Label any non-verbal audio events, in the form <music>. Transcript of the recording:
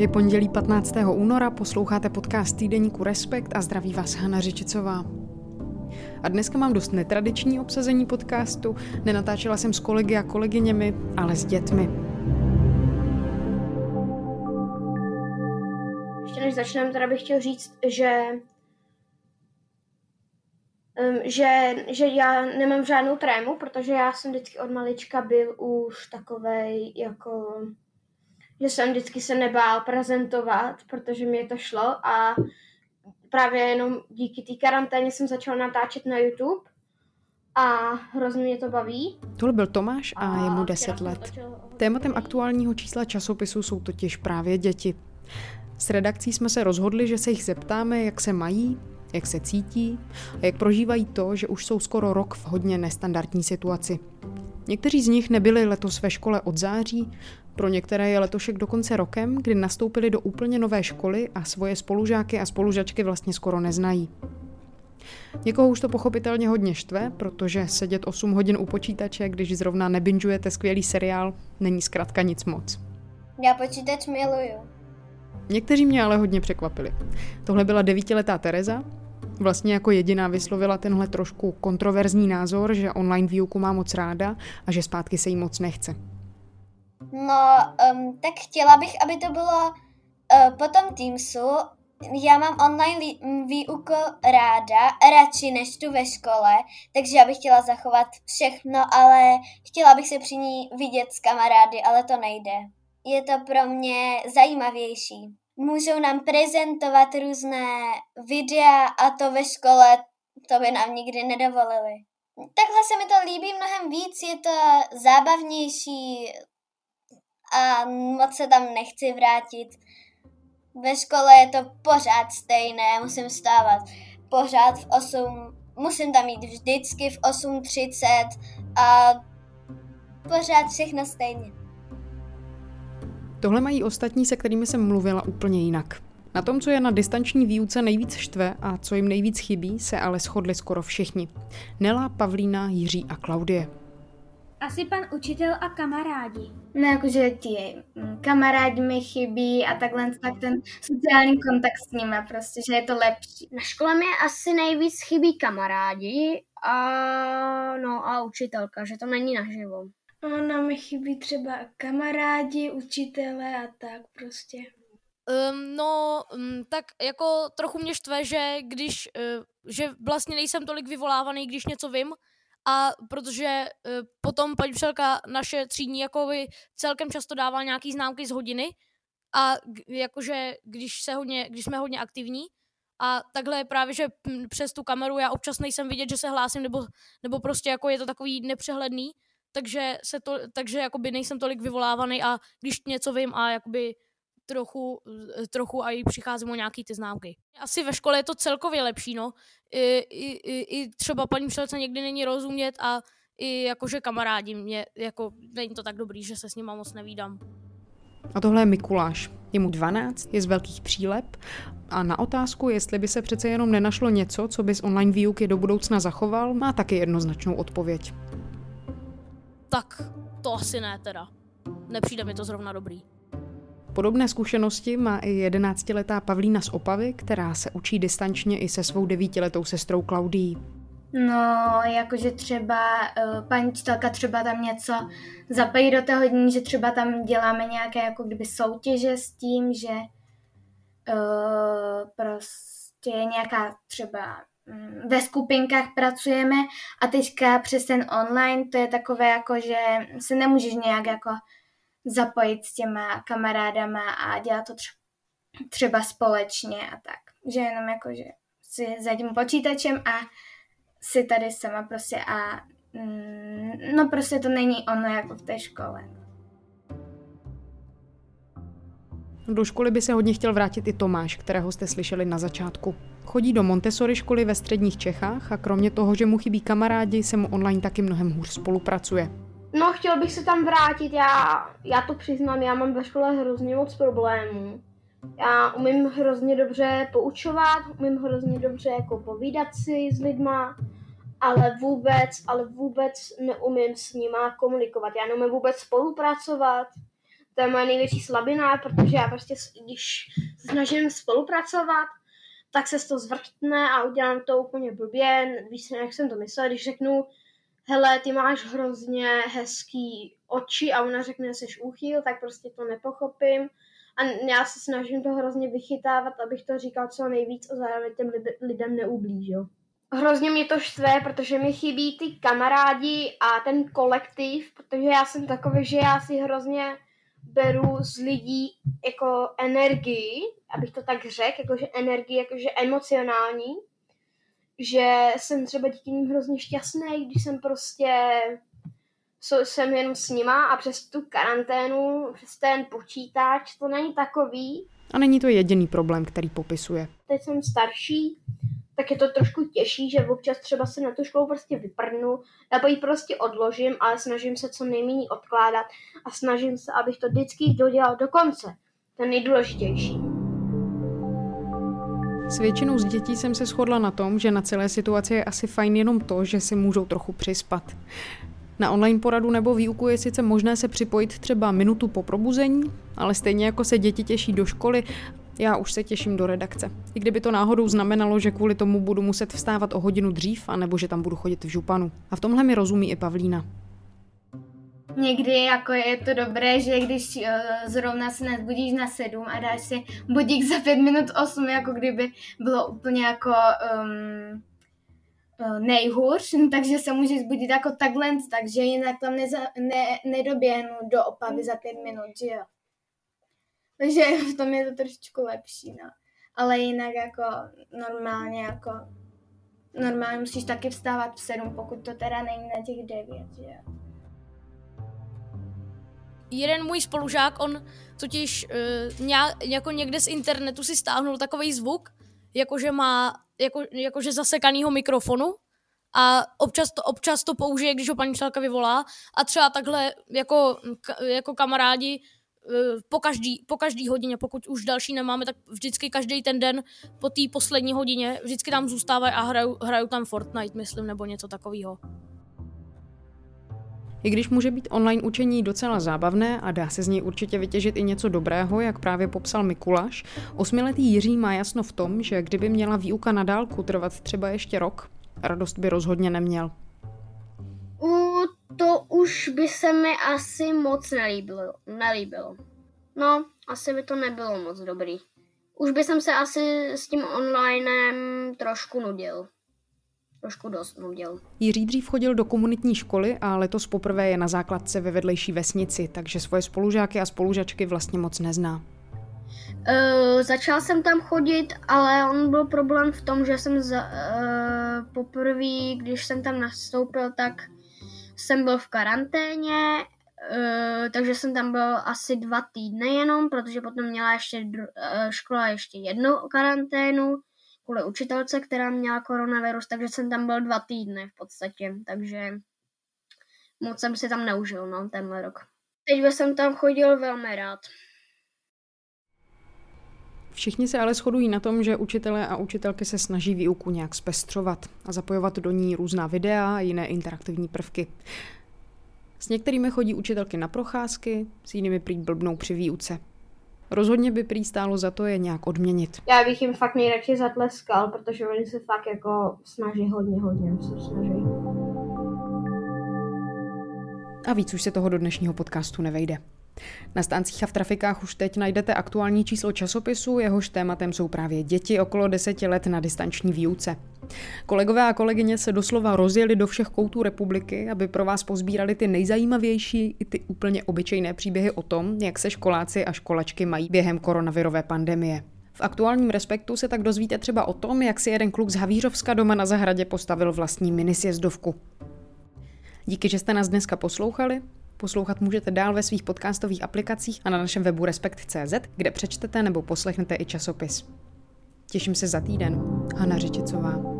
Je pondělí 15. února, posloucháte podcast týdeníku Respekt a zdraví vás Hana Řičicová. A dneska mám dost netradiční obsazení podcastu, nenatáčela jsem s kolegy a kolegyněmi, ale s dětmi. Ještě než začneme, teda bych chtěl říct, že že, že já nemám žádnou trému, protože já jsem vždycky od malička byl už takovej jako že jsem vždycky se nebál prezentovat, protože mi to šlo a právě jenom díky té karanténě jsem začal natáčet na YouTube a hrozně mě to baví. Tohle byl Tomáš a, a je mu 10 let. Tématem aktuálního čísla časopisu jsou totiž právě děti. S redakcí jsme se rozhodli, že se jich zeptáme, jak se mají, jak se cítí a jak prožívají to, že už jsou skoro rok v hodně nestandardní situaci. Někteří z nich nebyli letos ve škole od září, pro některé je letošek dokonce rokem, kdy nastoupili do úplně nové školy a svoje spolužáky a spolužačky vlastně skoro neznají. Někoho už to pochopitelně hodně štve, protože sedět 8 hodin u počítače, když zrovna nebinžujete skvělý seriál, není zkrátka nic moc. Já počítač miluju. Někteří mě ale hodně překvapili. Tohle byla devítiletá Tereza, vlastně jako jediná vyslovila tenhle trošku kontroverzní názor, že online výuku má moc ráda a že zpátky se jí moc nechce. No, um, tak chtěla bych, aby to bylo uh, po tom Teamsu. Já mám online výuku ráda, radši než tu ve škole, takže já bych chtěla zachovat všechno, ale chtěla bych se při ní vidět s kamarády, ale to nejde. Je to pro mě zajímavější. Můžou nám prezentovat různé videa a to ve škole to by nám nikdy nedovolili. Takhle se mi to líbí mnohem víc, je to zábavnější, a moc se tam nechci vrátit. Ve škole je to pořád stejné, musím stávat pořád v 8, musím tam jít vždycky v 8.30 a pořád všechno stejně. Tohle mají ostatní, se kterými jsem mluvila úplně jinak. Na tom, co je na distanční výuce nejvíc štve a co jim nejvíc chybí, se ale shodli skoro všichni. Nela, Pavlína, Jiří a Klaudie. Asi pan učitel a kamarádi. No jakože ti mm, kamarádi mi chybí a takhle tak ten sociální kontakt s nimi prostě, že je to lepší. Na škole mi asi nejvíc chybí kamarádi a, no a učitelka, že to není naživo. Ona mi chybí třeba kamarádi, učitele a tak prostě. Um, no, um, tak jako trochu mě štve, že když, uh, že vlastně nejsem tolik vyvolávaný, když něco vím, a protože uh, potom paní učitelka naše třídní jakoby celkem často dává nějaký známky z hodiny a jakože když, se hodně, když jsme hodně aktivní a takhle je právě, že přes tu kameru já občas nejsem vidět, že se hlásím, nebo, nebo prostě jako je to takový nepřehledný, takže, se to, takže jakoby nejsem tolik vyvolávaný a když něco vím a jakoby trochu, trochu a i přicházím o nějaký ty známky. Asi ve škole je to celkově lepší, no. I, i, i třeba paní učitelce někdy není rozumět a i jakože kamarádi mě, jako není to tak dobrý, že se s nima moc nevídám. A tohle je Mikuláš. Je mu 12, je z velkých přílep a na otázku, jestli by se přece jenom nenašlo něco, co by z online výuky do budoucna zachoval, má taky jednoznačnou odpověď. Tak to asi ne teda. Nepřijde mi to zrovna dobrý. Podobné zkušenosti má i jedenáctiletá Pavlína z Opavy, která se učí distančně i se svou devítiletou sestrou Klaudií. No, jakože třeba uh, paní čtelka třeba tam něco zapojí do toho dní, že třeba tam děláme nějaké jako kdyby soutěže s tím, že uh, prostě nějaká třeba um, ve skupinkách pracujeme a teďka přes ten online to je takové jako, že se nemůžeš nějak jako zapojit s těma kamarádama a dělat to třeba společně a tak. Že jenom jako, že si za tím počítačem a si tady sama prostě a mm, no prostě to není ono jako v té škole. Do školy by se hodně chtěl vrátit i Tomáš, kterého jste slyšeli na začátku. Chodí do Montessori školy ve středních Čechách a kromě toho, že mu chybí kamarádi, se mu online taky mnohem hůř spolupracuje. No, chtěl bych se tam vrátit, já, já to přiznám, já mám ve škole hrozně moc problémů. Já umím hrozně dobře poučovat, umím hrozně dobře jako povídat si s lidma, ale vůbec, ale vůbec neumím s nima komunikovat. Já neumím vůbec spolupracovat, to je moje největší slabina, protože já prostě, když se snažím spolupracovat, tak se to zvrtne a udělám to úplně blbě, víš, jak jsem to myslel, když řeknu, hele, ty máš hrozně hezký oči a ona řekne, že jsi úchyl, tak prostě to nepochopím. A já se snažím to hrozně vychytávat, abych to říkal co nejvíc a zároveň těm lidem neublížil. Hrozně mě to štve, protože mi chybí ty kamarádi a ten kolektiv, protože já jsem takový, že já si hrozně beru z lidí jako energii, abych to tak řekl, jakože energii, jakože emocionální, že jsem třeba díky ním hrozně šťastný, když jsem prostě jsem jenom s nima a přes tu karanténu, přes ten počítač, to není takový. A není to jediný problém, který popisuje. Teď jsem starší, tak je to trošku těžší, že občas třeba se na tu školu prostě vyprnu, nebo ji prostě odložím, ale snažím se co nejméně odkládat a snažím se, abych to vždycky dodělal do konce. To nejdůležitější. S většinou z dětí jsem se shodla na tom, že na celé situaci je asi fajn jenom to, že si můžou trochu přispat. Na online poradu nebo výuku je sice možné se připojit třeba minutu po probuzení, ale stejně jako se děti těší do školy, já už se těším do redakce. I kdyby to náhodou znamenalo, že kvůli tomu budu muset vstávat o hodinu dřív, anebo že tam budu chodit v županu. A v tomhle mi rozumí i Pavlína. Někdy jako je to dobré, že když uh, zrovna se nezbudíš na sedm a dáš si budík za pět minut osm, jako kdyby bylo úplně jako um, nejhůř, <laughs> takže se může zbudit jako takhle, takže jinak tam neza, ne, nedoběhnu do opavy za pět minut, že jo. Takže <laughs> v tom je to trošičku lepší, no. Ale jinak jako normálně jako normálně musíš taky vstávat v sedm, pokud to teda není na těch devět, že jo. Jeden můj spolužák, on totiž uh, jako někde z internetu si stáhnul takový zvuk, jakože má jako, jakože zasekanýho mikrofonu a občas to, občas to použije, když ho paní učitelka vyvolá a třeba takhle jako, jako kamarádi Eh, po každý, po každý hodině, pokud už další nemáme, tak vždycky každý ten den po té poslední hodině vždycky tam zůstávají a hrajou, hrajou tam Fortnite, myslím, nebo něco takového. I když může být online učení docela zábavné a dá se z něj určitě vytěžit i něco dobrého, jak právě popsal Mikuláš, osmiletý Jiří má jasno v tom, že kdyby měla výuka na dálku trvat třeba ještě rok, radost by rozhodně neměl. U to už by se mi asi moc nelíbilo. nelíbilo. No, asi by to nebylo moc dobrý. Už by jsem se asi s tím onlinem trošku nudil. Trošku dost nudil. Jiří dřív chodil do komunitní školy a letos poprvé je na základce ve vedlejší vesnici, takže svoje spolužáky a spolužačky vlastně moc nezná. Uh, začal jsem tam chodit, ale on byl problém v tom, že jsem za, uh, poprvé, když jsem tam nastoupil, tak jsem byl v karanténě, uh, takže jsem tam byl asi dva týdny jenom, protože potom měla ještě uh, škola ještě jednu karanténu kvůli učitelce, která měla koronavirus, takže jsem tam byl dva týdny v podstatě, takže moc jsem si tam neužil, no, tenhle rok. Teď jsem tam chodil velmi rád. Všichni se ale shodují na tom, že učitelé a učitelky se snaží výuku nějak zpestřovat a zapojovat do ní různá videa a jiné interaktivní prvky. S některými chodí učitelky na procházky, s jinými prý blbnou při výuce. Rozhodně by prý stálo za to je nějak odměnit. Já bych jim fakt nejradši zatleskal, protože oni se fakt jako snaží hodně, hodně se snaží. A víc už se toho do dnešního podcastu nevejde. Na stáncích a v trafikách už teď najdete aktuální číslo časopisu, jehož tématem jsou právě děti okolo deseti let na distanční výuce. Kolegové a kolegyně se doslova rozjeli do všech koutů republiky, aby pro vás pozbírali ty nejzajímavější i ty úplně obyčejné příběhy o tom, jak se školáci a školačky mají během koronavirové pandemie. V aktuálním respektu se tak dozvíte třeba o tom, jak si jeden kluk z Havířovska doma na zahradě postavil vlastní minisjezdovku. Díky, že jste nás dneska poslouchali. Poslouchat můžete dál ve svých podcastových aplikacích a na našem webu Respekt.cz, kde přečtete nebo poslechnete i časopis. Těším se za týden. Hana Řečicová.